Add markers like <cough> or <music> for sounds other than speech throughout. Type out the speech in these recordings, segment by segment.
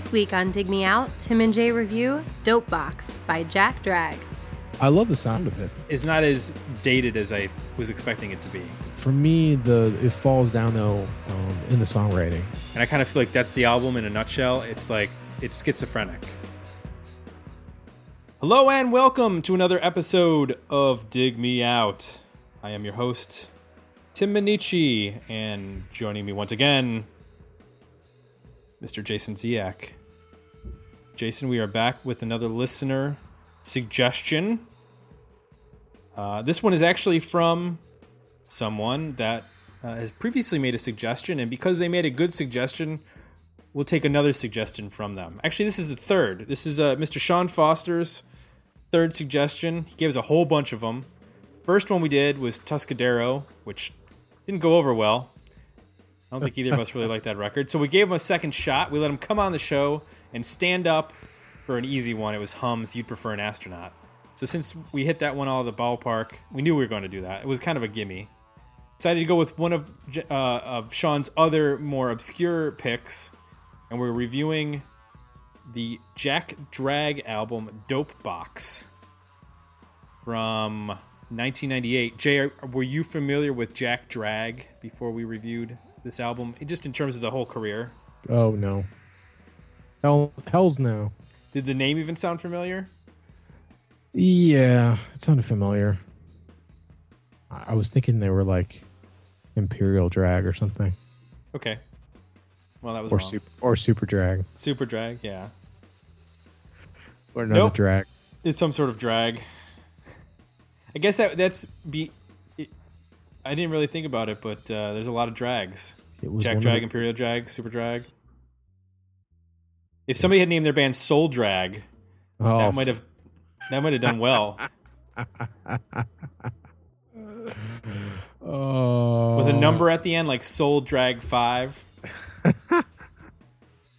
This week on Dig Me Out, Tim and Jay review Dope Box by Jack Drag. I love the sound of it. It's not as dated as I was expecting it to be. For me, the it falls down though um, in the songwriting. And I kind of feel like that's the album in a nutshell. It's like it's schizophrenic. Hello and welcome to another episode of Dig Me Out. I am your host, Tim Minneci, and joining me once again, Mr. Jason Ziak. Jason, we are back with another listener suggestion. Uh, this one is actually from someone that uh, has previously made a suggestion, and because they made a good suggestion, we'll take another suggestion from them. Actually, this is the third. This is uh, Mr. Sean Foster's third suggestion. He gave us a whole bunch of them. First one we did was Tuscadero, which didn't go over well. I don't think either of us really liked that record. So we gave him a second shot. We let him come on the show and stand up for an easy one. It was Hum's You'd Prefer an Astronaut. So since we hit that one all the ballpark, we knew we were going to do that. It was kind of a gimme. Decided to go with one of uh, of Sean's other more obscure picks, and we're reviewing the Jack Drag album Dope Box from 1998. Jay, were you familiar with Jack Drag before we reviewed this album, just in terms of the whole career? Oh no. Hell, hell's no. Did the name even sound familiar? Yeah, it sounded familiar. I was thinking they were like Imperial Drag or something, Okay. Well, that was or wrong. super or Super Drag, Super Drag, yeah. or another Nope. drag. It's some sort of drag. I guess that that's be. It, I didn't really think about it, but uh, there's a lot of drags. It was Jack Drag, the- Imperial Drag, Super Drag. If somebody had named their band Soul Drag, Oh, that might have that might have done well <laughs> Oh, with a number at the end like Soul Drag Five. That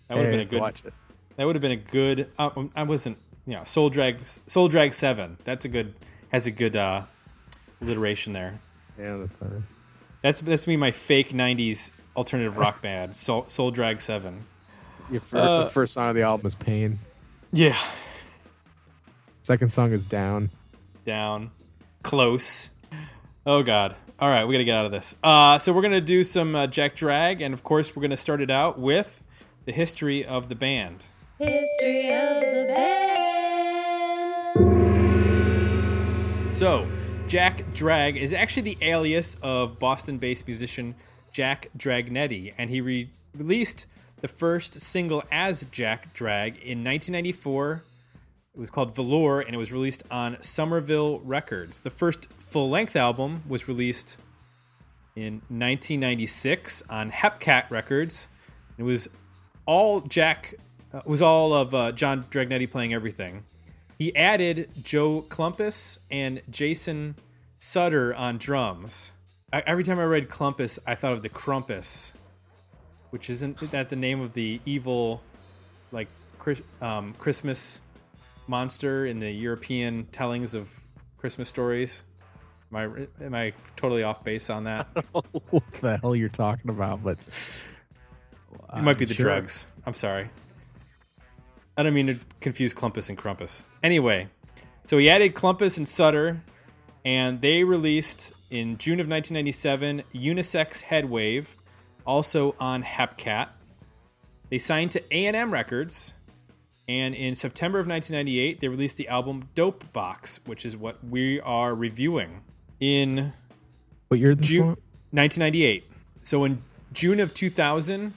would have been a good. Watch it. That would have been a good. Uh, I wasn't. You know, Soul Drag. Soul Drag Seven. That's a good. Has a good uh, alliteration there. Yeah, that's fine. That's that's me my fake '90s alternative rock <laughs> band. Soul, Soul Drag Seven. Your fir- Uh, the first song of the album is Pain. Yeah, Second song is Down. down, close. Oh God. All right, we gotta get out of this. Uh, so we're gonna do some uh, Jack Drag, and of course we're gonna start it out with the history of the band. History of the band. So, Jack Drag is actually the alias of Boston based musician Jack Dragonetti, and he re- released the first single as Jack Drag in 1994. It was called Velour, and it was released on Somerville Records. The first full length album was released in 1996 on Hepcat Records. It was all Jack, uh, it was all of uh, John Dragonetti playing everything. He added Joe Klompus and Jason Sutter on drums. I, every time I read Klompus, I thought of the Crumpus, which isn't that the name of the evil, like um, Christmas monster in the European tellings of Christmas stories? Am I am I totally off base on that? <laughs> what the hell you're talking about? But It might be the sure. drugs. I'm sorry. I don't mean to confuse Klompus and Crumpus. Anyway, so he added Klompus and Sutter, and they released in June of 1997 Unisex Headwave, also on Hepcat. They signed to A&M Records, and in September of 1998 they released the album Dope Box, which is what we are reviewing. In what year June 1998. So in June of 2000,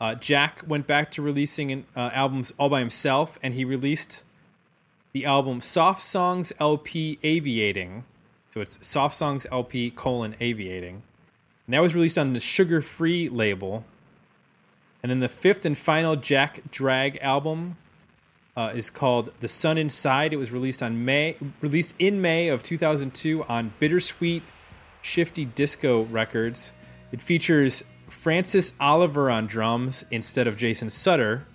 uh, Jack went back to releasing uh, albums all by himself, and he released the album Soft Songs LP Aviating. So it's Soft Songs LP colon Aviating, and that was released on the Sugar Free label. And then the fifth and final Jack Drag album uh, is called "The Sun Inside." It was released on May, released in May of 2002 on Bittersweet Shifty Disco Records. It features Francis Oliver on drums instead of Jason Sutter,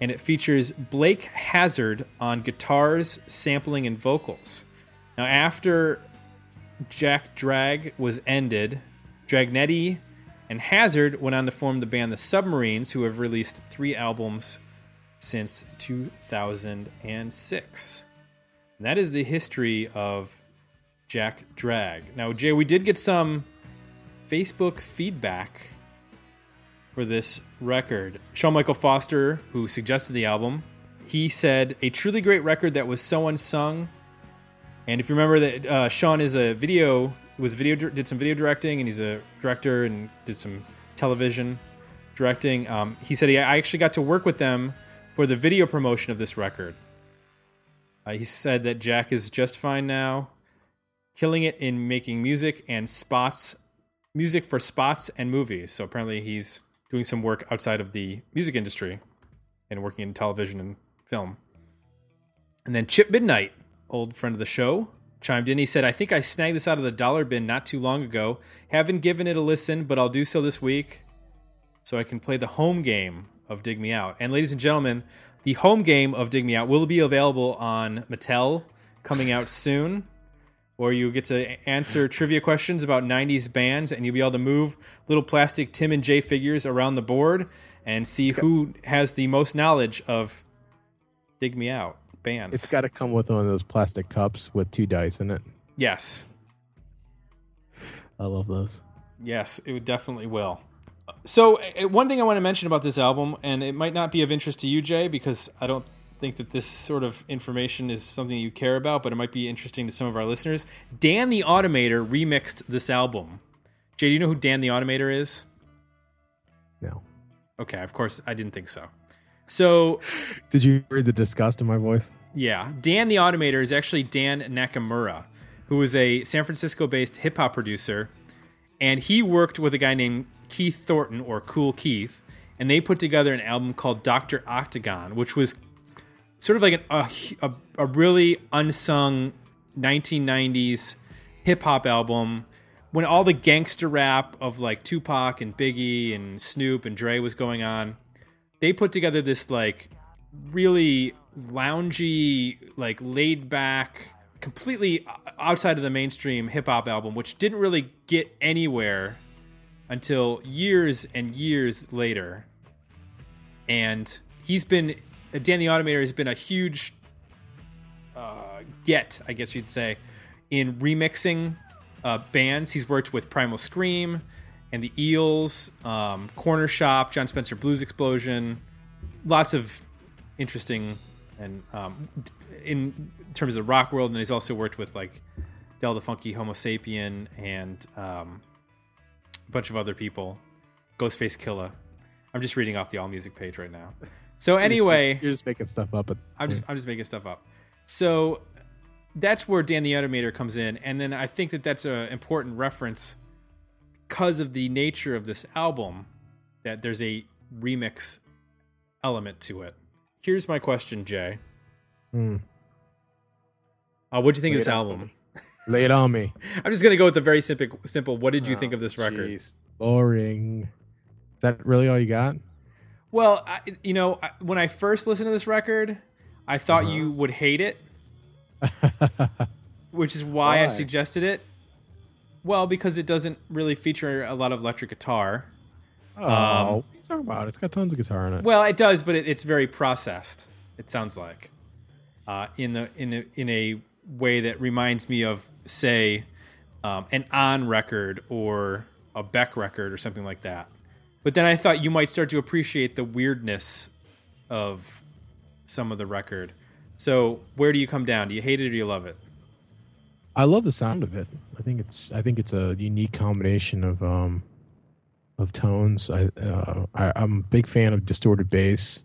and it features Blake Hazard on guitars, sampling, and vocals. Now, after Jack Drag was ended, Dragonetti and Hazard went on to form the band The Submarines, who have released three albums since 2006. And that is the history of Jack Drag. Now, Jay, we did get some Facebook feedback for this record. Sean Michael Foster, who suggested the album, he said, A truly great record that was so unsung. And if you remember that uh, Sean is a video, was video, did some video directing, and he's a director and did some television directing. Um, he said he, I actually got to work with them for the video promotion of this record. Uh, he said that Jack is just fine now, killing it in making music and spots, music for spots and movies. So apparently he's doing some work outside of the music industry and working in television and film. And then Chip Midnight, old friend of the show, chimed in. He said, I think I snagged this out of the dollar bin not too long ago. Haven't given it a listen, but I'll do so this week so I can play the home game of Dig Me Out. And ladies and gentlemen, the home game of Dig Me Out will be available on Mattel coming out soon, where you get to answer trivia questions about 90s bands and you'll be able to move little plastic Tim and Jay figures around the board and see who has the most knowledge of Dig Me Out bands. It's got to come with one of those plastic cups with two dice in it. yes. I love those. Yes, it definitely will. So, uh, one thing I want to mention about this album, and it might not be of interest to you, Jay, because I don't think that this sort of information is something you care about, but it might be interesting to some of our listeners. Dan the Automator remixed this album. Jay, do you know who Dan the Automator is? No. Okay, of course, I didn't think so. So, <laughs> Did you hear the disgust in my voice? Yeah, Dan the Automator is actually Dan Nakamura, who is a San Francisco based hip hop producer. And he worked with a guy named Keith Thornton, or Kool Keith, and they put together an album called Dr. Octagon, which was sort of like an, a, a, a really unsung 1990s hip hop album when all the gangster rap of like Tupac and Biggie and Snoop and Dre was going on. They put together this like really loungy, like laid back, completely outside of the mainstream hip hop album, which didn't really get anywhere until years and years later. And he's been, Dan the Automator has been a huge uh, get, I guess you'd say, in remixing uh, bands. He's worked with Primal Scream and the Eels, um, Corner Shop, Jon Spencer Blues Explosion, lots of interesting and um, in terms of the rock world. And he's also worked with like Del the Funky Homosapien and um, a bunch of other people, Ghostface Killah. I'm just reading off the AllMusic page right now. So anyway, You're just making stuff up. But I'm just I'm just making stuff up. So that's where Dan the Automator comes in, and then I think that that's an important reference because of the nature of this album. That there's a remix element to it. Here's my question, Jay. Hmm. Uh, what do you think of this it on album? <laughs> lay it on me. I'm just gonna go with the very simple. Simple. What did you Oh, think of this record? jeez. Boring. Is that really all you got? Well, I, you know, I- when I first listened to this record, I thought you would hate it, <laughs> which is why, I suggested it. Well, because it doesn't really feature a lot of electric guitar. oh, what are you talking about? It's got tons of guitar in it. Well, it does, but it, it's very processed. It sounds like uh, in the in a, in a way that reminds me of, say, um, an on record or a Beck record or something like that. But then I thought you might start to appreciate the weirdness of some of the record. So where do you come down? Do you hate it or do you love it? I love the sound of it. I think it's I think it's a unique combination of um of tones. I, uh, I I'm a big fan of distorted bass.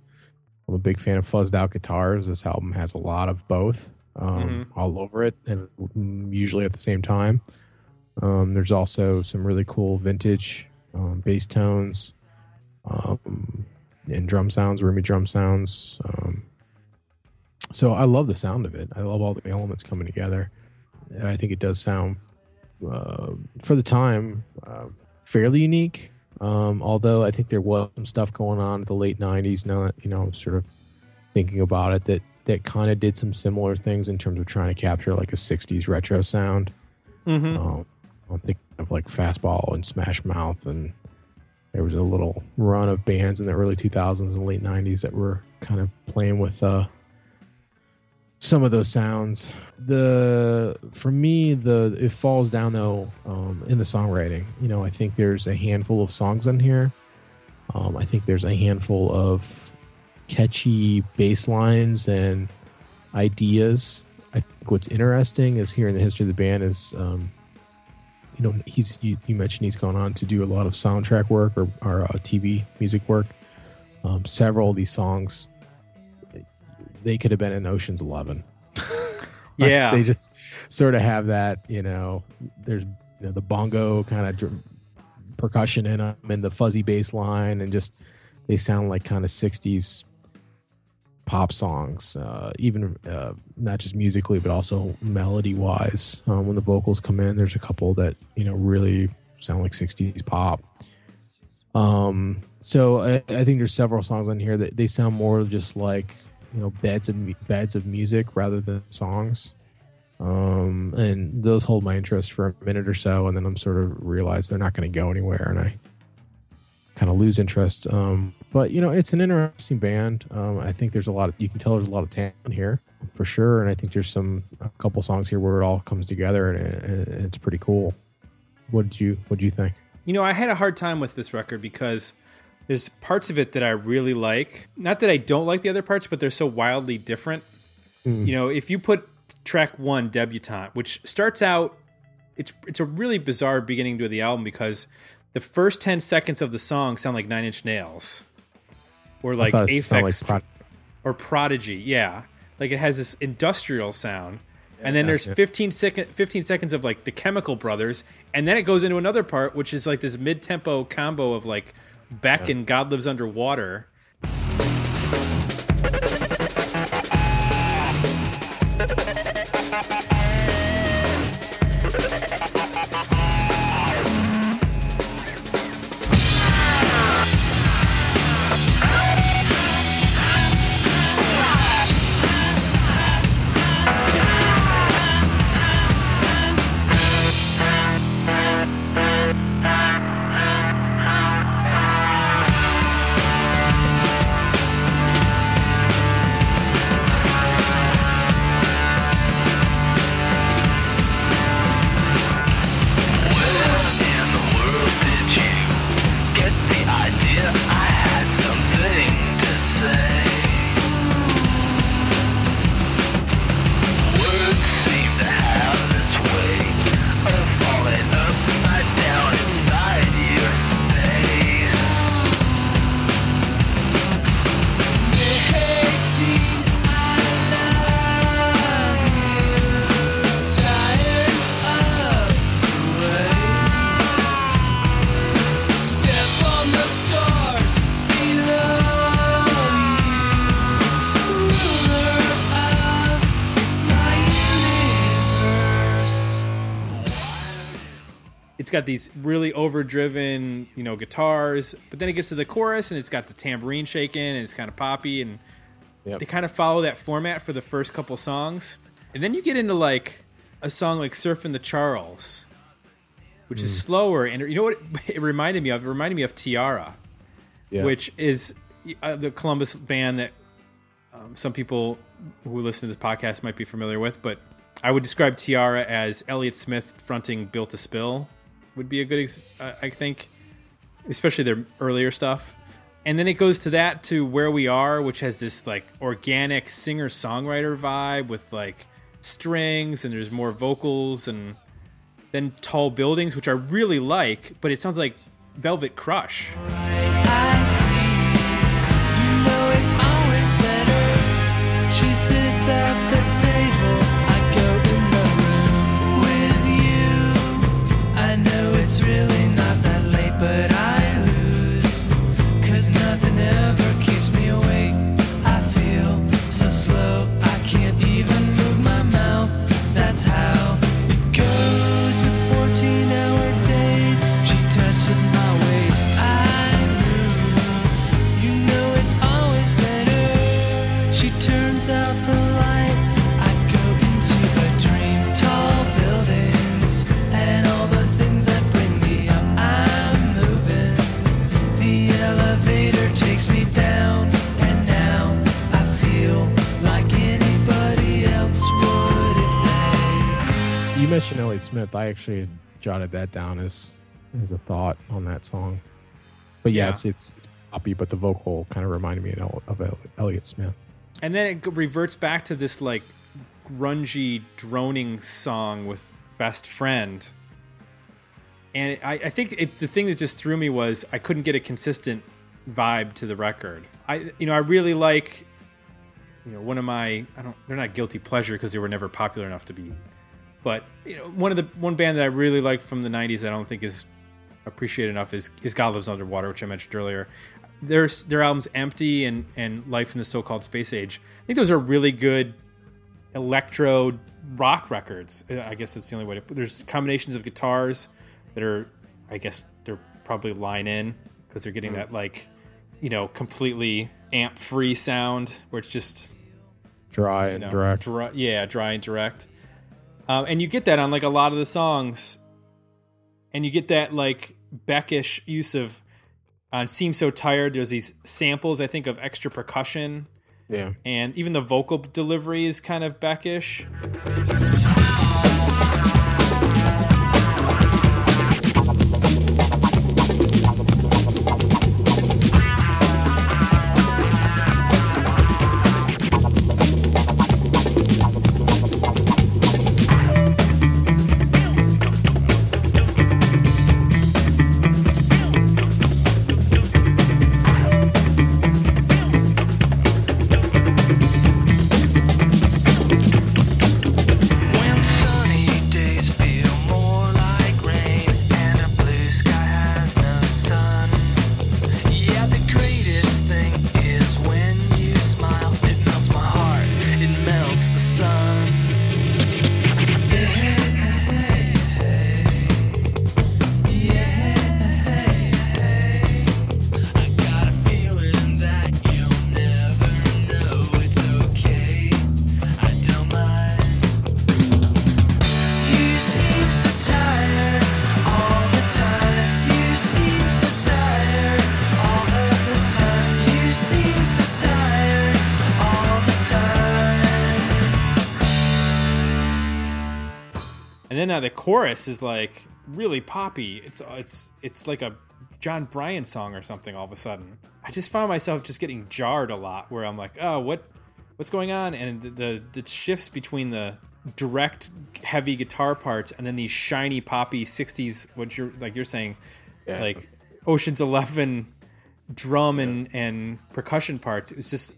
I'm a big fan of fuzzed out guitars. This album has a lot of both um, all over it, and mm, usually at the same time. Um, there's also some really cool vintage um, bass tones um, and drum sounds, roomy drum sounds. Um, so I love the sound of it. I love all the elements coming together. I think it does sound, uh, for the time, uh, fairly unique. Um, although I think there was some stuff going on in the late '90s. Now that you know, sort of thinking about it, that that kind of did some similar things in terms of trying to capture like a '60s retro sound. Mm-hmm. Um, I'm thinking of like Fastball and Smash Mouth, and there was a little run of bands in the early 2000s and late 90s that were kind of playing with uh, some of those sounds. The for me, the it falls down though um, in the songwriting. You know, I think there's a handful of songs on here. Um, I think there's a handful of catchy bass lines and ideas. I think what's interesting is here in the history of the band is, um, you know, he's you, you, mentioned he's gone on to do a lot of soundtrack work or, or uh, TV music work. Um, several of these songs, they could have been in Ocean's Eleven. <laughs> yeah, they just sort of have that. You know, there's you know, the bongo kind of dr- percussion in them and the fuzzy bass line, and just they sound like kind of '60s pop songs, uh, even uh, not just musically, but also melody wise. Um, when the vocals come in, there's a couple that you know really sound like '60s pop. Um, so I, I think there's several songs on here that they sound more just like you know beds of beds of music rather than songs. Um, and those hold my interest for a minute or so, and then I'm sort of realize they're not going to go anywhere, and I kind of lose interest. Um, but you know, it's an interesting band. Um, I think there's a lot. Of, you can tell there's a lot of talent here for sure, and I think there's some a couple songs here where it all comes together, and, it, it's pretty cool. What did you What did you think? You know, I had a hard time with this record because there's parts of it that I really like. Not that I don't like the other parts, but they're so wildly different. Mm. You know, if you put track one, Debutante, which starts out, it's it's a really bizarre beginning to the album because the first 10 seconds of the song sound like Nine Inch Nails or like Aphex like or Prodigy. Yeah. Like it has this industrial sound. Yeah, and then there's 15 second 15 seconds of like the Chemical Brothers and then it goes into another part which is like this mid-tempo combo of like Beck yeah. and God Lives Underwater. Got these really overdriven, you know, guitars, but then it gets to the chorus and it's got the tambourine shaking and it's kind of poppy and yep. they kind of follow that format for the first couple songs. And then you get into like a song like Surfing the Charles, which mm. is slower and you know what <laughs> it reminded me of? It reminded me of Tiara, yeah. which is uh, the Columbus band that um, some people who listen to this podcast might be familiar with, but I would describe Tiara as Elliott Smith fronting Built to Spill would be a good, ex- I think, especially their earlier stuff. And then it goes to that to where we are, which has this like organic singer songwriter vibe with like strings and there's more vocals and then tall buildings, which I really like, but it sounds like Velvet Crush. I actually jotted that down as as a thought on that song. But yeah, Yeah. it's, it's it's poppy, but the vocal kind of reminded me of, of El- Elliott Smith. and then it reverts back to this like grungy droning song with best friend and i, I think it, the thing that just threw me was i couldn't get a consistent vibe to the record i you know i really like you know one of my i don't they're not guilty pleasure because they were never popular enough to be but you know one of the one band that i really like from the 90s i don't think is appreciated enough is is god lives underwater which i mentioned earlier their their albums empty and and life in the so-called space age i think those are really good electro rock records i guess that's the only way to put there's combinations of guitars that are i guess they're probably line in because they're getting hmm. that like you know completely amp free sound where it's just Dry and know, direct. dry- yeah, dry and direct. Um, and you get that on like a lot of the songs, and you get that like Beckish use of on "Seem So Tired." There's these samples, I think, of extra percussion, yeah. and even the vocal delivery is kind of Beckish. Chorus is like really poppy. It's it's it's like a Jon Brion song or something. All of a sudden, I just found myself just getting jarred a lot. Where I'm like, oh, what what's going on? And the the, the shifts between the direct heavy guitar parts and then these shiny poppy 60s what you're like you're saying Yeah. like oceans 11 drum and and percussion parts it was just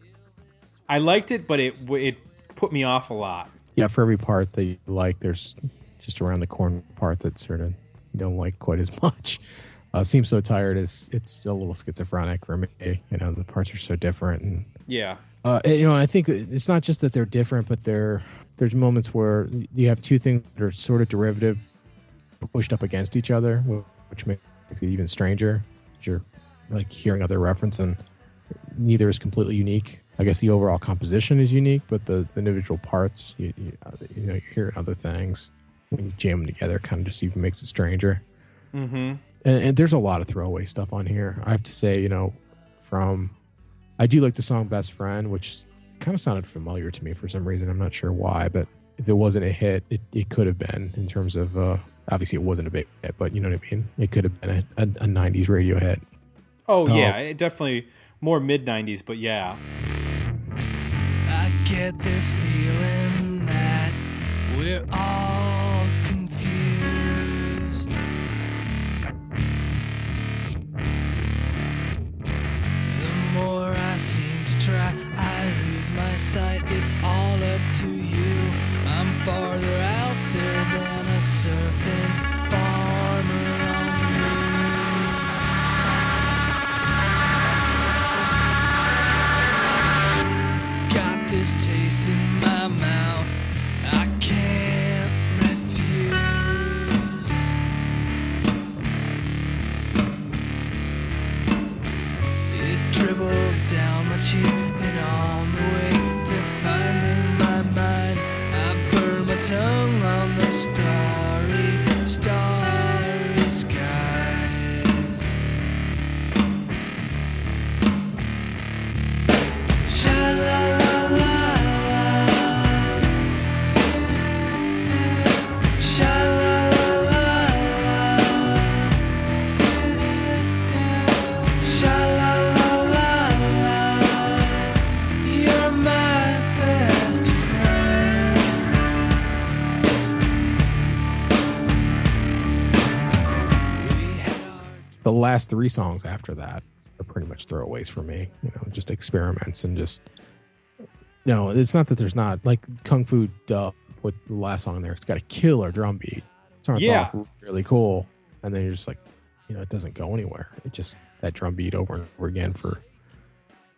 i liked it but it it put me off a lot Yeah, for every part that you like, there's just around the corner part that sort of you don't like quite as <laughs> much. Uh, seems so tired is it's a little schizophrenic for me. You know, the parts are so different, and yeah uh, and, you know, I think it's not just that they're different, but they're there's moments where you have two things that are sort of derivative, pushed up against each other, which makes it even stranger. You're like hearing other reference, and neither is completely unique. I guess the overall composition is unique, but the, the individual parts, you, you, you know, you hear other things when you jam them together, kind of just even makes it stranger. mm-hmm And, and there's a lot of throwaway stuff on here. I have to say, you know, from I do like the song "Best Friend," which kind of sounded familiar to me for some reason. I'm not sure why, but if it wasn't a hit, it, it could have been in terms of uh, obviously it wasn't a big hit, but you know what I mean. It could have been a, a, a '90s radio hit. Oh Oh. yeah, it definitely more mid '90s, but yeah, I get this feeling that we're all sight. It's all up to you. I'm farther out there than a surfing farmer on. Got this taste in my mouth I can't refuse. It dribbled down my cheek three songs after that are pretty much throwaways for me. You know, just experiments and just. No, it's not that there's not like Kung Fu Dub. With the last song there, it's got a killer drum beat. Starts Yeah. off really cool, and then you're just like, you know, it doesn't go anywhere. It just that drum beat over and over again for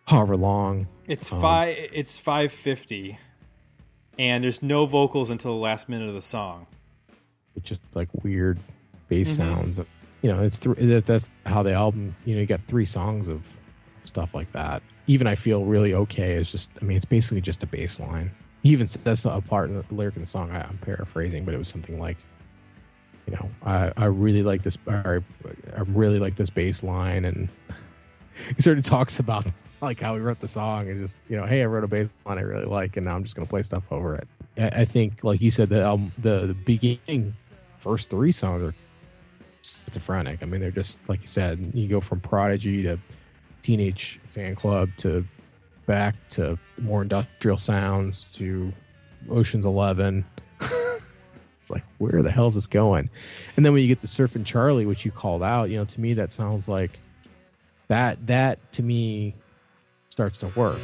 however long. It's Um, five. It's five fifty, and there's no vocals until the last minute of the song. with just like weird bass Mhm. sounds. You know, it's th- that, that's how the album. You know, you got three songs of stuff like that. Even I feel really okay. Is just, I mean, it's basically just a bass line. Even that's a part in the lyric in the song. I, I'm paraphrasing, but it was something like, you know, I, I really like this. Or I really like this bass line, and <laughs> he sort of talks about like how he wrote the song and just you know, hey, I wrote a bass line I really like, and now I'm just gonna play stuff over it. I, I think, like you said, the album, the, the beginning first three songs are schizophrenic. I mean, they're just like you said. You go from Prodigy to Teenage Fanclub to back to more industrial sounds to Ocean's Eleven. <laughs> it's like, where the hell is this going? And then when you get the Surfing Charlie, which you called out, you know, to me that sounds like that. That to me starts to work.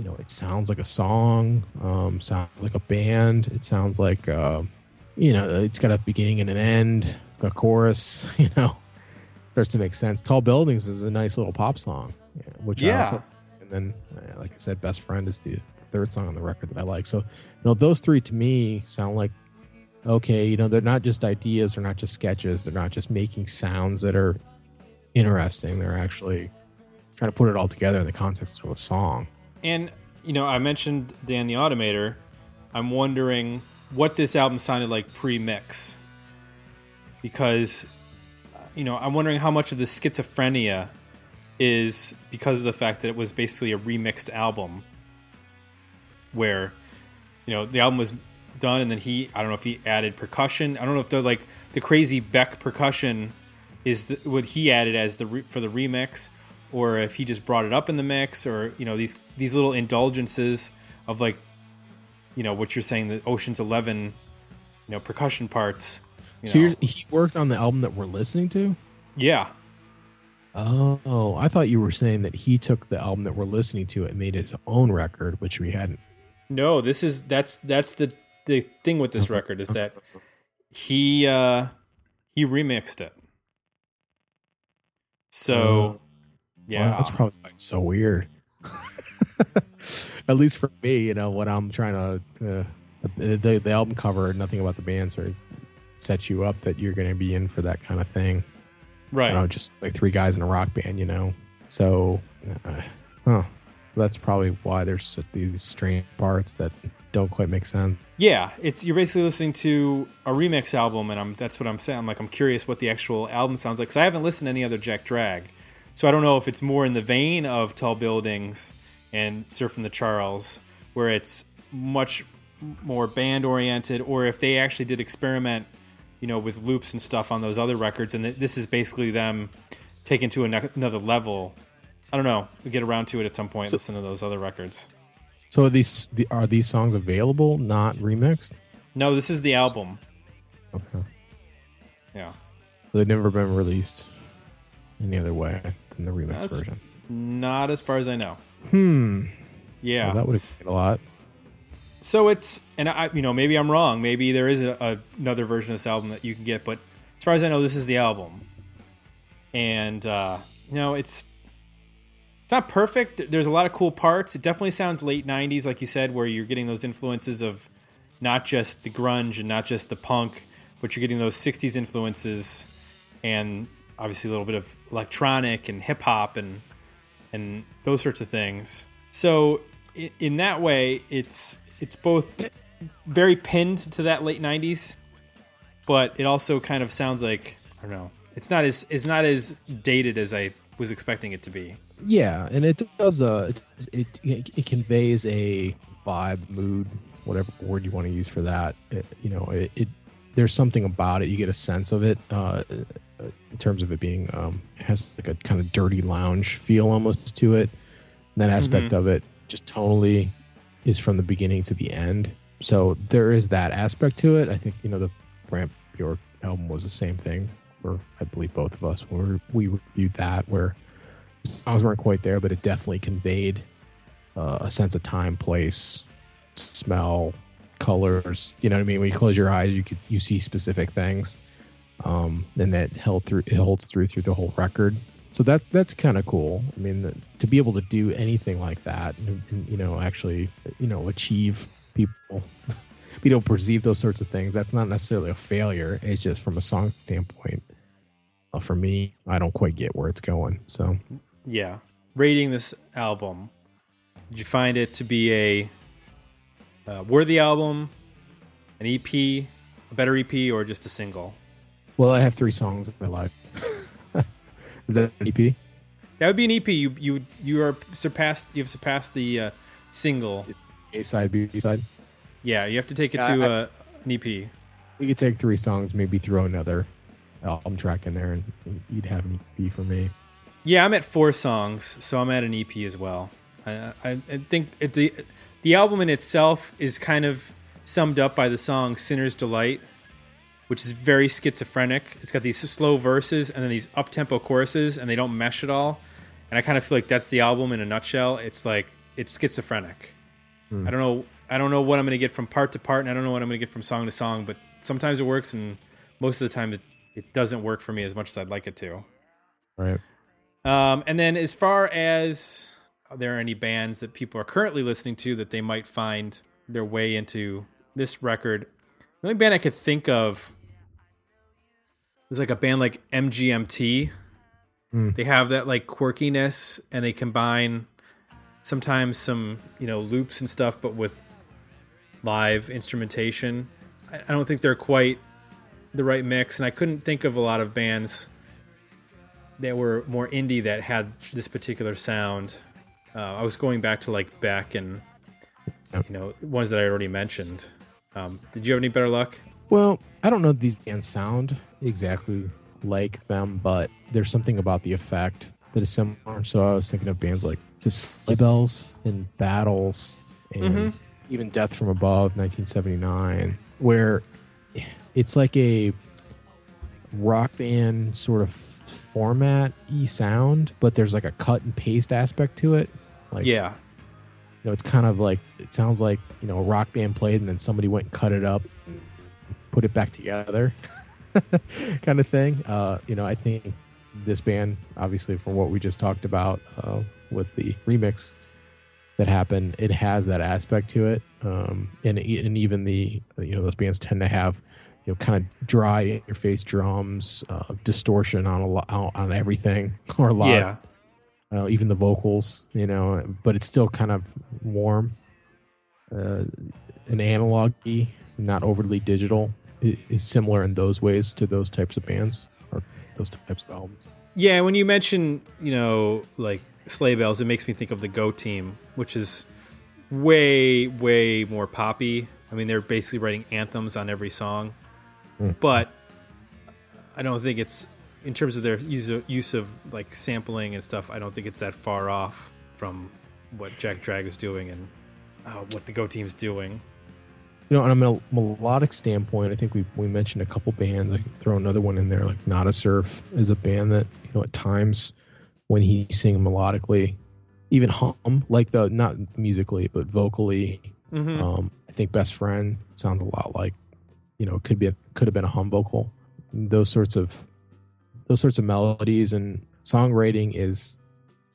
You know it sounds like a song um sounds like a band it sounds like uh you know it's got a beginning and an end a chorus <laughs> you know starts to make sense. Tall buildings is a nice little pop song yeah, which I Yeah. also, and then uh, like i said best friend is the third song on the record that i like. So you know those three to me sound like okay you know they're not just ideas they're not just sketches they're not just making sounds that are interesting they're actually trying to put it all together in the context of a song And you know, I mentioned Dan the Automator. I'm wondering what this album sounded like pre-mix, because you know, I'm wondering how much of the schizophrenia is because of the fact that it was basically a remixed album, where you know the album was done and then he I don't know if he added percussion. I don't know if the like the crazy Beck percussion is the, what he added as the re, for the remix, or if he just brought it up in the mix, or you know these these little indulgences of like, you know what you're saying the Ocean's Eleven, you know percussion parts. You so he worked on the album that we're listening to yeah, oh i thought you were saying that he took the album that we're listening to and made his own record which we hadn't no, this is that's that's the the thing with this record is that he uh he remixed it. So yeah, that's probably why it's so weird at least for me you know when i'm trying to uh, the, the, the album cover nothing about the band sort of sets you up that you're going to be in for that kind of thing right. you know, just like three guys in a rock band, you know. So, uh, huh. That's probably why there's these strange parts that don't quite make sense. Yeah, it's you're basically listening to a remix album, and I'm that's what I'm saying. I'm like I'm curious what the actual album sounds like because I haven't listened to any other Jack Drag, so I don't know if it's more in the vein of Tall Buildings and Surfing the Charles, where it's much more band oriented, or if they actually did experiment, you know, with loops and stuff on those other records, and this is basically them taken to another level. I don't know. We get around to it at some point. listen to those other records. So are these the, are these songs available, not remixed? No, this is the album. Okay. Yeah. They've never been released any other way than the remix That's- version. Not as far as I know. Hmm. Yeah. Well, that would explain a lot. So it's and I you know maybe I'm wrong. Maybe there is a, a, another version of this album that you can get, but as far as I know, this is the album. And uh, you know it's it's not perfect. There's a lot of cool parts. It definitely sounds late '90s, like you said, where you're getting those influences of not just the grunge and not just the punk, but you're getting those '60s influences and obviously a little bit of electronic and hip hop and and those sorts of things. So in that way, it's it's both very pinned to that late '90s, but it also kind of sounds like I don't know. It's not as it's not as dated as I was expecting it to be. Yeah, and it does. Uh, it it, it conveys a vibe, mood, whatever word you want to use for that. It, you know, it, it there's something about it. You get a sense of it uh, terms of it being um, has like a kind of dirty lounge feel almost to it. And that aspect of it just tonally is from the beginning to the end. So there is that aspect to it. I think you know the Brant Bjork album was the same thing for I believe both of us when we we reviewed that where songs weren't quite there, but it definitely conveyed uh, a sense of time, place, smell, colors. You know what I mean? When you close your eyes, you could you see specific things, um, and that held through. It holds through through the whole record. So that that's kind of cool. I mean, the, to be able to do anything like that, and, and, you know, actually, you know, achieve people. <laughs> We don't perceive those sorts of things. That's not necessarily a failure. It's just from a song standpoint. Uh, for me, I don't quite get where it's going. So Yeah. Rating this album, did you find it to be a uh, worthy album, an EP, a better EP, or just a single? Well, I have three songs in my life. <laughs> Is that an E EP? That would be an EP. You you you are surpassed. You've surpassed the uh, single. A side, B side. Yeah, you have to take it Yeah, to I- uh, an EP. We could take three songs, maybe throw another album track in there, and you'd have an EP for me. Yeah, I'm at four songs, so I'm at an EP as well. I, I, I think it, the the album in itself is kind of summed up by the song "Sinner's Delight," which is very schizophrenic. It's got these slow verses and then these up tempo choruses, and they don't mesh at all. And I kind of feel like that's the album in a nutshell. It's like it's schizophrenic. Hmm. I don't know. I don't know what I'm going to get from part to part, and I don't know what I'm going to get from song to song. But sometimes it works, and most of the time it, it doesn't work for me as much as I'd like it to. Right. Um, and then as far as are there are any bands that people are currently listening to that they might find their way into this record? The only band I could think of was like a band like MGMT. Mm. They have that like quirkiness and they combine sometimes some, you know, loops and stuff, but with live instrumentation. I, I don't think they're quite the right mix. And I couldn't think of a lot of bands that were more indie that had this particular sound. Uh, I was going back to like Beck and you know ones that I already mentioned. Um, did you have any better luck? Well, I don't know if these bands sound exactly like them, but there's something about the effect that is similar. So I was thinking of bands like the Sleigh Bells and Battles and Mhm. even Death from Above, 1979, where it's like a rock band sort of format e sound, but there's like a cut and paste aspect to it. Like, yeah, you know, it's kind of like it sounds like you know a rock band played and then somebody went and cut it up, put it back together, <laughs> kind of thing. Uh, you know, I think this band, obviously, from what we just talked about uh, with the remix that happened, it has that aspect to it, um, and and even the you know those bands tend to have you know kind of dry in your face drums, uh, distortion on a lot on everything <laughs> or a lot. Yeah, uh, even the vocals, you know, but it's still kind of warm, uh, an analog not overly digital, is similar in those ways to those types of bands or those types of albums. yeah. When you mention you know like sleigh bells, it makes me think of the Go Team, which is way way more poppy. I mean, they're basically writing anthems on every song, Mm. but I don't think it's in terms of their use of, use of like sampling and stuff. I don't think it's that far off from what Jack Drag is doing and uh, what the Go Team's doing. You know, on a mel- melodic standpoint, I think we we mentioned a couple bands. I could throw another one in there, like Nada Surf is a band that you know at times when he singing melodically, even hum like the not musically but vocally. Mhm. Um, I think "Best Friend" sounds a lot like you know could be a, could have been a hum vocal. Those sorts of those sorts of melodies and songwriting is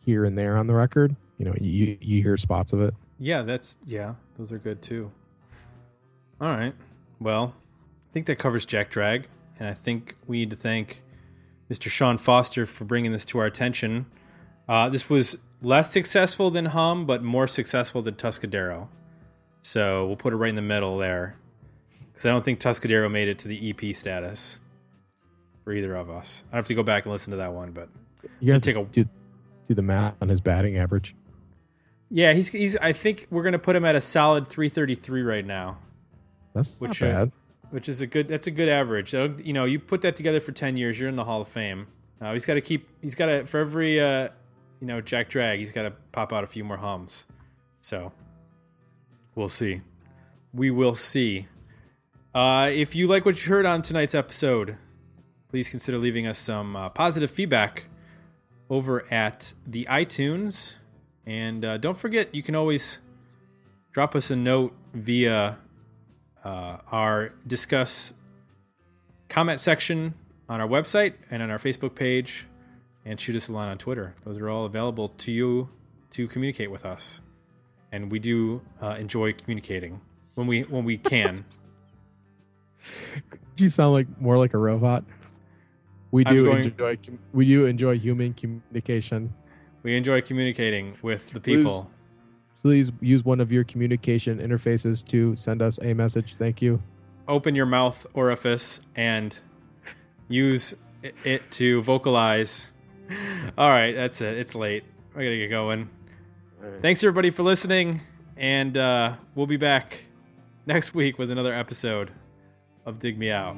here and there on the record. You know, you you hear spots of it. Yeah, that's yeah, those are good too. All right. Well, I think that covers Jack Drag, and I think we need to thank Mr. Sean Foster for bringing this to our attention. Uh, this was less successful than Hum, but more successful than Tuscadero. So we'll put it right in the middle there, because I don't think Tuscadero made it to the EP status for either of us. I have to go back and listen to that one, but You're gonna Take take a- do, do the math on his batting average. yeah, he's he's. I think we're gonna put him at a solid 333 right now. That's Which, not uh, bad. which is a good that's a good average. Uh, you know you put that together for 10 years you're in the hall of fame. Uh, he's got to keep he's got to for every uh you know jack drag he's got to pop out a few more hums. So we'll see. We will see. Uh if you like what you heard on tonight's episode please consider leaving us some uh, positive feedback over at the itunes. And uh, don't forget you can always drop us a note via uh, our Disqus comment section on our website and on our Facebook page, and shoot us a line on Twitter. Those are all available to you to communicate with us, and we do uh, enjoy communicating when we when we can. <laughs> You sound like more like a robot. We do going- enjoy we do enjoy human communication. we enjoy communicating with the people. Please use one of your communication interfaces to send us a message. Thank you. Open your mouth orifice and use it to vocalize. <laughs> All right, that's it. It's late. I gotta get going. Thanks everybody for listening, and uh, we'll be back next week with another episode of Dig Me Out.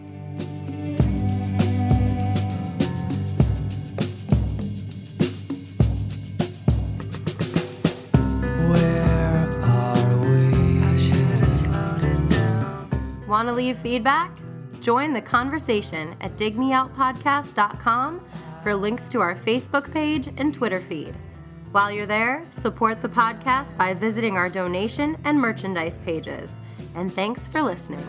To leave feedback? Join the conversation at digmeoutpodcast.com for links to our Facebook page and Twitter feed. While you're there, support the podcast by visiting our donation and merchandise pages. And thanks for listening.